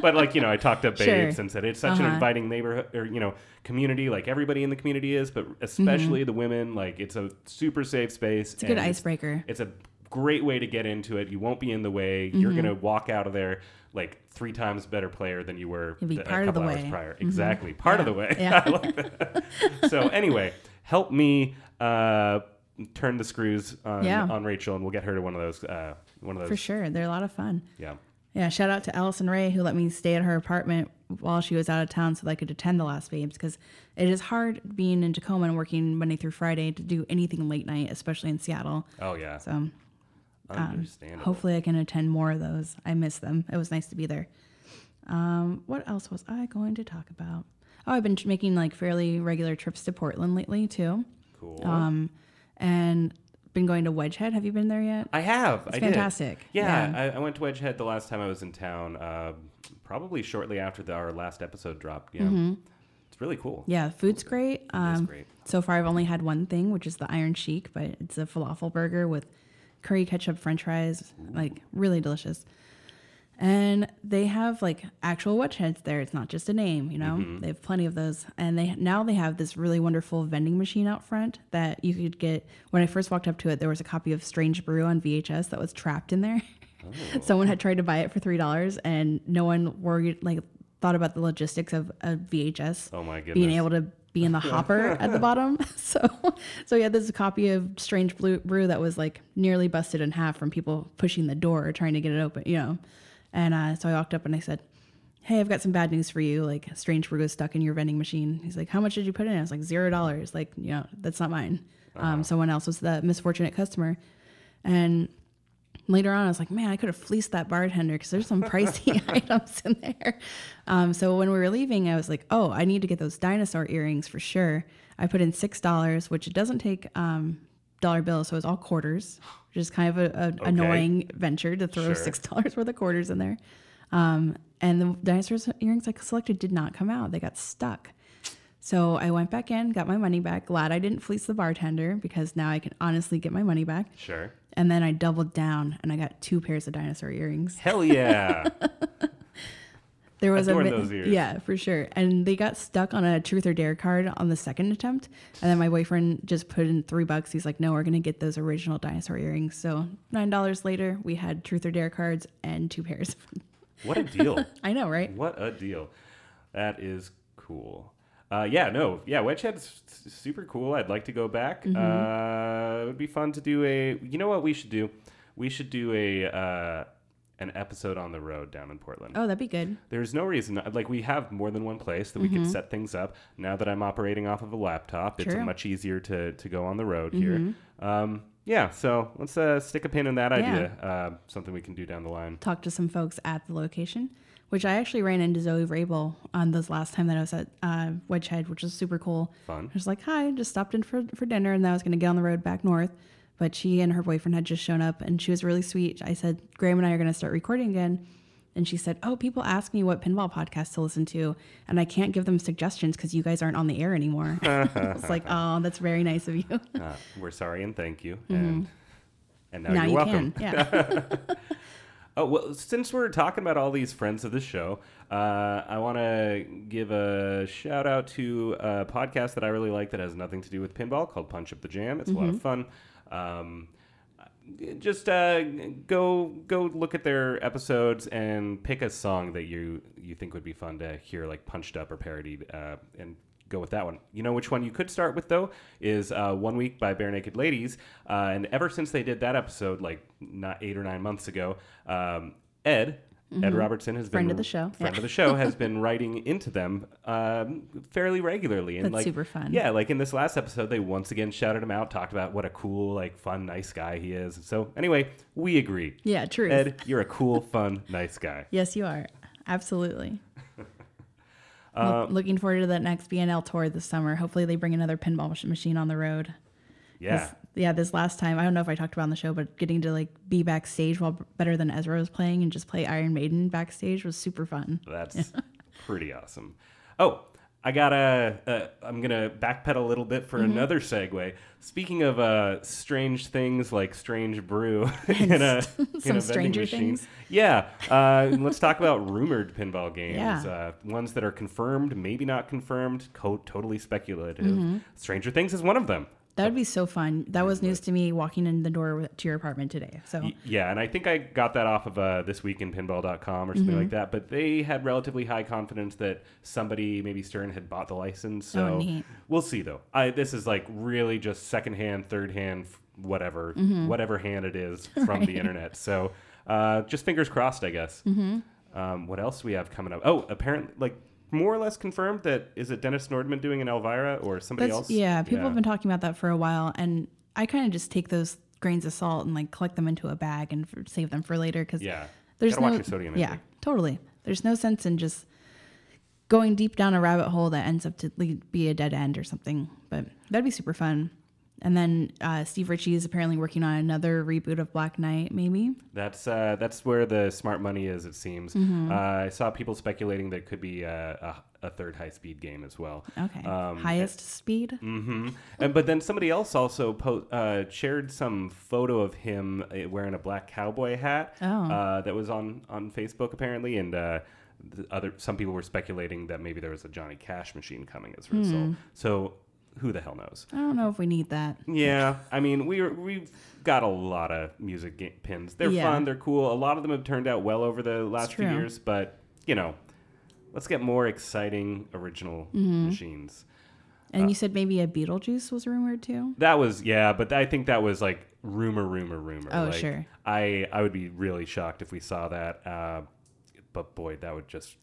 but like you know, I talked to Sure. babes and said it's such an Uh-huh. inviting neighborhood or you know community. Like everybody in the community is, but especially Mm-hmm. the women. Like it's a super safe space. It's a good icebreaker. It's a great way to get into it. You won't be in the way. You're Mm-hmm. gonna walk out of there like three times better player than you were be a part of the couple hours way. prior. Exactly, part of the way. Yeah. I like that. so anyway, help me uh, turn the screws on, Yeah. on Rachel, and we'll get her to one of those. Uh, one of those. For sure. They're a lot of fun. Yeah. Yeah, shout out to Allison Ray who let me stay at her apartment while she was out of town so that I could attend the last babes because it is hard being in Tacoma and working Monday through Friday to do anything late night, especially in Seattle. Oh yeah. So um, hopefully I can attend more of those. I miss them. It was nice to be there. Um, what else was I going to talk about? Oh, I've been making like fairly regular trips to Portland lately too, cool. um, and been going to Wedgehead. Have you been there yet? I have. I It's did. fantastic. Yeah, Yeah. I, I went to Wedgehead the last time I was in town. Uh, probably shortly after the, our last episode dropped. Yeah, it's really cool. Yeah, food's great. Um, great. So far, I've only had one thing, which is the Iron Chic, but it's a falafel burger with curry ketchup French fries, like really delicious. And they have like actual wedgeheads there. It's not just a name, you know. Mm-hmm. They have plenty of those, and they now they have this really wonderful vending machine out front that you could get. When I first walked up to it, there was a copy of Strange Brew on VHS that was trapped in there. Oh. Someone had tried to buy it for three dollars, and no one worried like thought about the logistics of a VHS Oh my goodness. being able to be in the hopper at the bottom. So, so yeah, this is a copy of Strange Blue Brew that was like nearly busted in half from people pushing the door or trying to get it open, you know. And uh, so I walked up and I said, "Hey, I've got some bad news for you. Like, Strange Brew is stuck in your vending machine." He's like, "How much did you put in?" I was like, zero dollars. Like, you know, that's not mine. Um, someone else was the misfortunate customer, and later on, I was like, man, I could have fleeced that bartender because there's some pricey items in there. Um, so when we were leaving, I was like, oh, I need to get those dinosaur earrings for sure. I put in six dollars, which it doesn't take um, dollar bills, so it was all quarters, which is kind of an a annoying venture to throw Sure. six dollars worth of quarters in there. Um, and the dinosaur earrings I selected did not come out; they got stuck. So I went back in, got my money back. Glad I didn't fleece the bartender because now I can honestly get my money back. Sure. And then I doubled down and I got two pairs of dinosaur earrings. Hell yeah. There was Adorn a those ears. yeah, for sure. And they got stuck on a truth or dare card on the second attempt. And then my boyfriend just put in three bucks. He's like, "No, we're gonna get those original dinosaur earrings." So nine dollars later, we had truth or dare cards and two pairs. Of What a deal. I know, right? What a deal. That is cool. Uh, yeah, no, yeah, Wedgehead's super cool. I'd like to go back. Mm-hmm. Uh, it would be fun to do a. You know what we should do? We should do a uh, an episode on the road down in Portland. Oh, that'd be good. There's no reason, like we have more than one place that we could set things up. Now that I'm operating off of a laptop, it's Mm-hmm. True. Mm-hmm. much easier to to go on the road here. Um, yeah, so let's uh, stick a pin in that idea. Uh, something we can do down the line. Talk to some folks at the location, which I actually ran into Zoe Rabel on this last time that I was at uh, Wedgehead, which was super cool. Fun. I was like, hi, just stopped in for, for dinner and then I was going to get on the road back north. But she and her boyfriend had just shown up and she was really sweet. I said, Graham and I are going to start recording again. And she said, Oh, people ask me what pinball podcast to listen to, and I can't give them suggestions because you guys aren't on the air anymore. It's like, Oh, that's very nice of you. Uh, we're sorry and thank you. And and now, now you're you welcome. can. Yeah. Oh well, since we're talking about all these friends of the show, uh, I want to give a shout out to a podcast that I really like that has nothing to do with pinball called Punch Up the Jam. It's a lot of fun. Um, just uh, go go look at their episodes and pick a song that you you think would be fun to hear, like punched up or parodied, uh, and go with that one. You know which one you could start with though is uh, One Week by Barenaked Ladies, uh, and ever since they did that episode, like not eight or nine months ago, um, Ed. Ed Robertson has Mm-hmm. Friend been of the show. Friend Yeah. of the show has been writing into them um, fairly regularly, and That's like super fun. Yeah, like in this last episode, they once again shouted him out, talked about what a cool, like, fun, nice guy he is. So anyway, we agree. yeah, true. Ed, you're a cool, fun, nice guy. Yes, you are. Absolutely. Uh, Look- looking forward to that next BNL tour this summer. Hopefully, they bring another pinball machine on the road. Yeah. Yeah, this last time, I don't know if I talked about on the show, but getting to like be backstage while Better Than Ezra was playing and just play Iron Maiden backstage was super fun. That's pretty awesome. Oh, I gotta. Uh, I'm gonna backpedal a little bit for Mm-hmm. another segue. Speaking of uh, strange things like strange brew in a in a Some vending stranger machine. things. Yeah, uh, let's talk about rumored pinball games. Yeah. Uh, ones that are confirmed, maybe not confirmed, co- totally speculative. Mm-hmm. Stranger Things is one of them. That would be so fun. That was news to me walking in the door to your apartment today. So Yeah, and I think I got that off of uh, thisweekinpinball.com or something Mm-hmm. like that. But they had relatively high confidence that somebody, maybe Stern, had bought the license. So Oh, neat. we'll see, though. I, this is like really just secondhand, third hand, whatever, Mm-hmm. whatever hand it is from the internet. So uh, just fingers crossed, I guess. Mm-hmm. Um, what else do we have coming up? Oh, apparently, like more or less confirmed that is it Dennis Nordman doing an Elvira or somebody that's else? yeah. People have been talking about that for a while, and I kind of just take those grains of salt and like collect them into a bag and save them for later because Yeah. there's no watch your sodium yeah totally. There's no sense in just going deep down a rabbit hole that ends up to lead, be a dead end or something. But that'd be super fun. And then uh, Steve Ritchie is apparently working on another reboot of Black Knight, maybe. That's uh, that's where the smart money is. It seems. Mm-hmm. Uh, I saw people speculating that it could be a, a, a third high speed game as well. Okay. Um, Highest speed. hmm And but then somebody else also po- uh, shared some photo of him uh, wearing a black cowboy hat. Oh. Uh, that was on on Facebook apparently, and. Uh, the other some people were speculating that maybe there was a Johnny Cash machine coming as a result. So who the hell knows? I don't know if we need that. Yeah, I mean, we we've got a lot of music ga- pins. They're Yeah. fun, they're cool. A lot of them have turned out well over the last few true. years, but you know, let's get more exciting original Mm-hmm. machines. And Uh, you said maybe a Beetlejuice was rumored too. That was yeah, but I think that was like rumor, rumor, rumor. Oh, Like, sure. I I would be really shocked if we saw that. Uh, but boy, that would just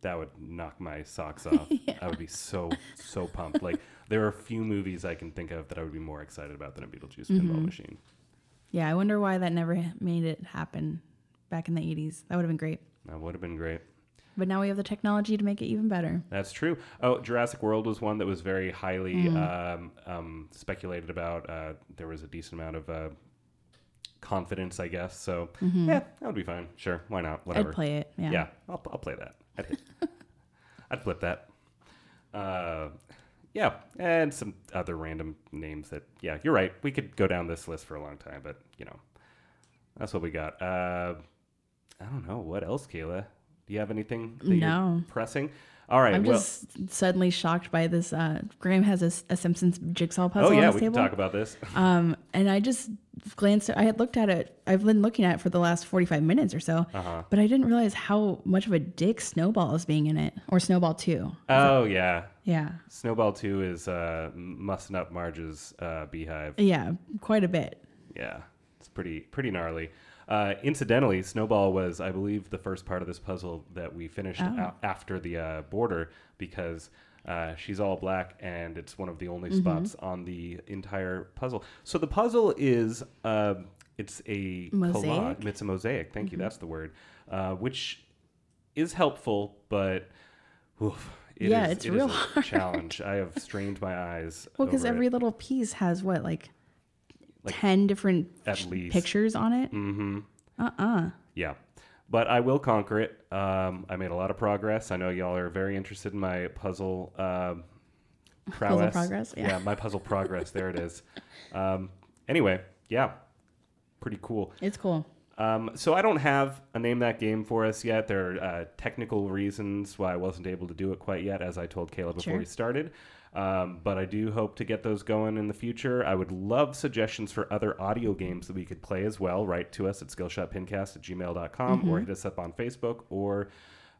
that would knock my socks off. I would be so so pumped. Like there are a few movies I can think of that I would be more excited about than a Beetlejuice Mm-hmm. pinball machine. Yeah, I wonder why that never made it happen back in the 80s. That would have been great. That would have been great. But now we have the technology to make it even better. That's true. Oh, Jurassic World was one that was very highly Mm-hmm. um, um, speculated about. Uh, there was a decent amount of uh, confidence, I guess. So yeah, that would be fine. Sure, why not? Whatever. Mm-hmm. I'd play it. Yeah. Yeah, I'll, I'll play that. I'd, I'd flip that. Uh, yeah, and some other random names that. Yeah, you're right. We could go down this list for a long time, but you know, that's what we got. Uh, I don't know what else, Kayla. Do you have anything that No. you're pressing? All right. I'm well, just suddenly shocked by this. Uh, Graham has a, a Simpsons jigsaw puzzle oh yeah, on his we can talk about this. Um, and I just glanced. I had looked at it. I've been looking at it for the last forty-five minutes or so, Uh-huh. but I didn't realize how much of a dick Snowball is being in it, or Snowball Two. Oh yeah, Yeah, Snowball Two is uh, mussing up Marge's uh, beehive. yeah, quite a bit. Yeah, it's pretty pretty gnarly. Uh, incidentally, Snowball was, I believe, the first part of this puzzle that we finished Oh. a- after the uh, border because uh, she's all black and it's one of the only Mm-hmm. spots on the entire puzzle. So the puzzle is um it's a Mosaic? Mm-hmm. collage. It's a mosaic. Thank you. That's the word. Uh, which is helpful, but oof, it Yeah, is- it's it real a hard. challenge. I have strained my eyes. Well, because every it. little piece has what like, Like, ten different at least. pictures on it. Mm-hmm. Uh uh Yeah. But I will conquer it. Um, I made a lot of progress. I know y'all are very interested in my puzzle um, prowess. progress, yeah. my puzzle progress. There it is. Um, anyway, yeah, pretty cool. It's cool. Um, so I don't have a name that game for us yet. There are uh, technical reasons why I wasn't able to do it quite yet, as I told Kayla before Sure. we started. Um, but I do hope to get those going in the future. I would love suggestions for other audio games that we could play as well. Write to us at skillshotpincast at gmail.com or hit us up on Facebook or,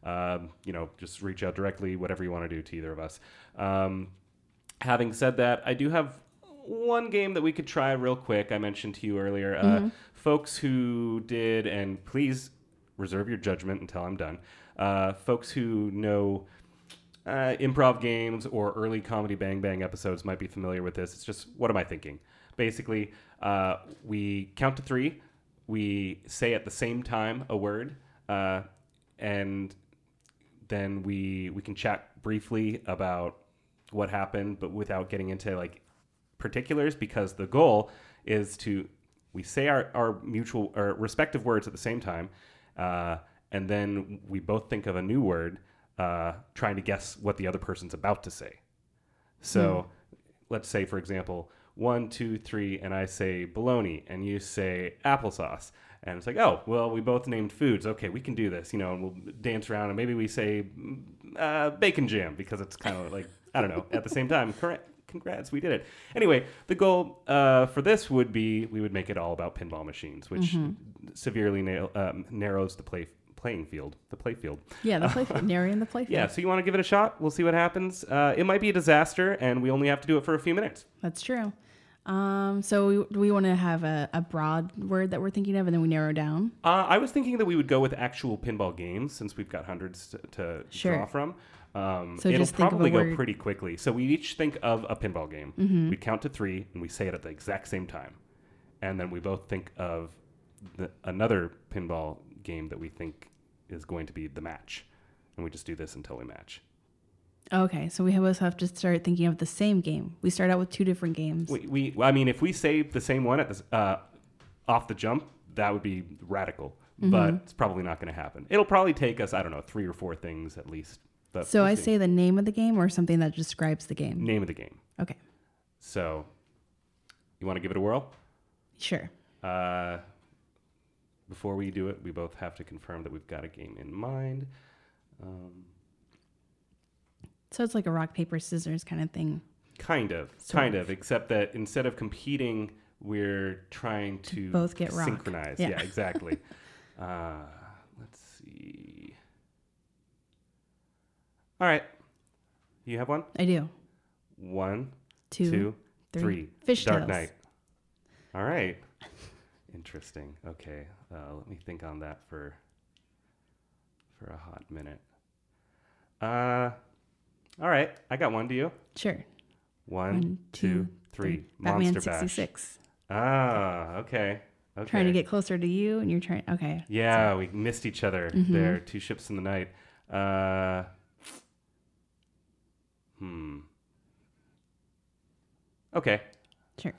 um, you know, just reach out directly, whatever you want to do to either of us. Um, having said that, I do have one game that we could try real quick. I mentioned to you earlier. Uh, folks who did, and please reserve your judgment until I'm done. Uh, folks who know uh, improv games or early comedy Bang Bang episodes might be familiar with this. It's just, what am I thinking? Basically, uh, we count to three, we say at the same time a word, uh, and then we we can chat briefly about what happened, but without getting into like particulars, because the goal is to we say our, our mutual or respective words at the same time, uh, and then we both think of a new word, uh, trying to guess what the other person's about to say. So, let's say, for example, one, two, three, and I say bologna, and you say applesauce. And it's like, oh, well, we both named foods. Okay, we can do this, you know, and we'll dance around, and maybe we say mm, uh, bacon jam because it's kind of like, I don't know, at the same time, correct. Congrats, we did it. Anyway, the goal uh, for this would be we would make it all about pinball machines, which severely nail, um, narrows the play playing field, the play field. Yeah, the playfield. narrating the playfield. Yeah, so you want to give it a shot? We'll see what happens. Uh, it might be a disaster, and we only have to do it for a few minutes. That's true. Um, so we, do we want to have a, a broad word that we're thinking of, and then we narrow down. Uh, I was thinking that we would go with actual pinball games since we've got hundreds to, to Sure. draw from. Um, So it'll just think of a probably go Mm-hmm. pretty quickly. So we each think of a pinball game. We count to three, and we say it at the exact same time, and then we both think of the, another pinball game that we think is going to be the match, and we just do this until we match. Okay, so we both have to start thinking of the same game. We start out with two different games. We, we I mean, if we say the same one at the, uh, off the jump, that would be radical. Mm-hmm. But it's probably not going to happen. It'll probably take us, I don't know, three or four things at least. But so I see. say the name of the game or something that describes the game. name of the game. Okay, So, you want to give it a whirl? sure. Uh, before we do it, we both have to confirm that we've got a game in mind. Um, So it's like a rock paper scissors kind of thing. kind of, Sort kind of. except that instead of competing, we're trying to, both get rock. synchronize. Yeah. Yeah, exactly. uh, let's see. All right. You have one? I do. One, Two, two, three. three. Fish Dark. Knight. All right. Interesting. Okay. Uh, let me think on that for for a hot minute. Uh, all right. I got one. Do you? Sure. One, One, two, two, three. Batman Monster Bash. 66. Ah, okay. Okay. Trying to get closer to you, and you're trying. Okay. Yeah, we missed each other Mm-hmm. there. Two ships in the night. Uh, hmm. Okay. Sure.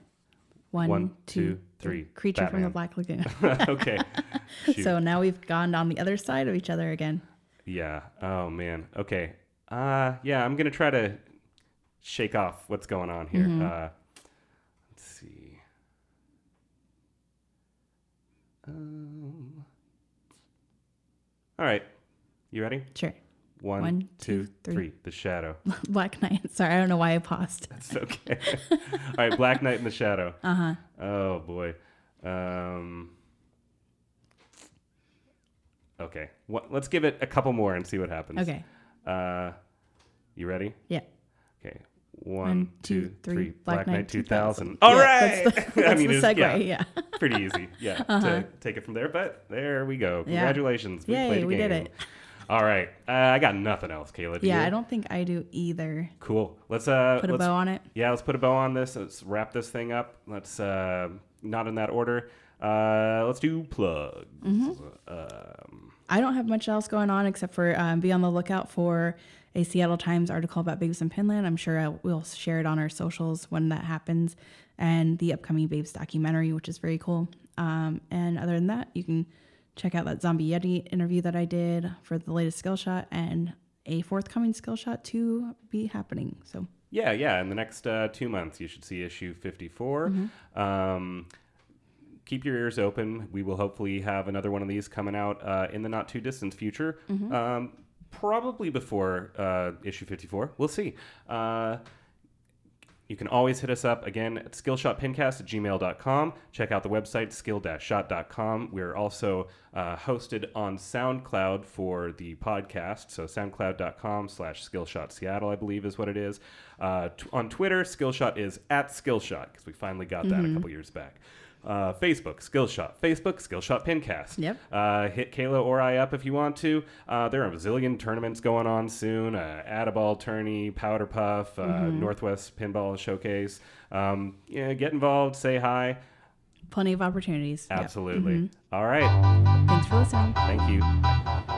One, One, two, two, three. Creature from the Black Lagoon. okay. Shoot. so now we've gone on the other side of each other again. yeah. Oh man. Okay. Uh, yeah. I'm gonna try to shake off what's going on here. Mm-hmm. Uh, let's see. Um. All right. You ready? Sure. One, One, two, two, three. three. The Shadow. Black Knight. Sorry, I don't know why I paused. That's okay. All right, Black Knight in the Shadow. Uh huh. Oh boy. Um, okay. What, let's give it a couple more and see what happens. Okay. Uh, you ready? Yeah. Okay. One, One, two, two, three. three. Black, Black Knight Knight 2000. 2000. All Yeah, right. that's the- that's the it's- segue, yeah. Uh-huh. pretty easy. Yeah. To take it from there, but there we go. Yeah. Congratulations. We Yay, played a we did game. it. All right. Uh, I got nothing else, Kayla. Do Yeah, you? I don't think I do either. Cool. Let's uh Put a let's bow on it. yeah, let's put a bow on this. Let's wrap this thing up. Let's uh, not in that order. Uh, let's do plugs. Mm-hmm. Um, I don't have much else going on except for um, be on the lookout for a Seattle Times article about Babes in Pinland. I'm sure I will share it on our socials when that happens, and the upcoming Babes documentary, which is very cool. Um, and other than that, you can check out that Zombie Yeti interview that I did for the latest skill shot and a forthcoming skill shot to be happening. So yeah, yeah. In the next uh, two months, you should see issue 54. Mm-hmm. Um, keep your ears open. We will hopefully have another one of these coming out uh, in the not too distant future. Mm-hmm. Um, probably before uh, issue 54. We'll see. You can always hit us up again at skillshotpincast at gmail.com. Check out the website skill-shot.com. We're also uh, hosted on SoundCloud for the podcast. So soundcloud.com slash skillshotseattle, I believe is what it is. Uh, t- on Twitter, Skillshot is at Skillshot because we finally got that a couple years back. Uh, Facebook, Skillshot. Facebook, Skillshot Pincast. Yep. Uh, hit Kayla or I up if you want to. Uh, there are a zillion tournaments going on soon. Uh, Adaball Tourney, Powder Puff, uh, Northwest Pinball Showcase. Um, yeah, get involved, say hi. plenty of opportunities. Yep. Absolutely. All right. Thanks for listening. Thank you.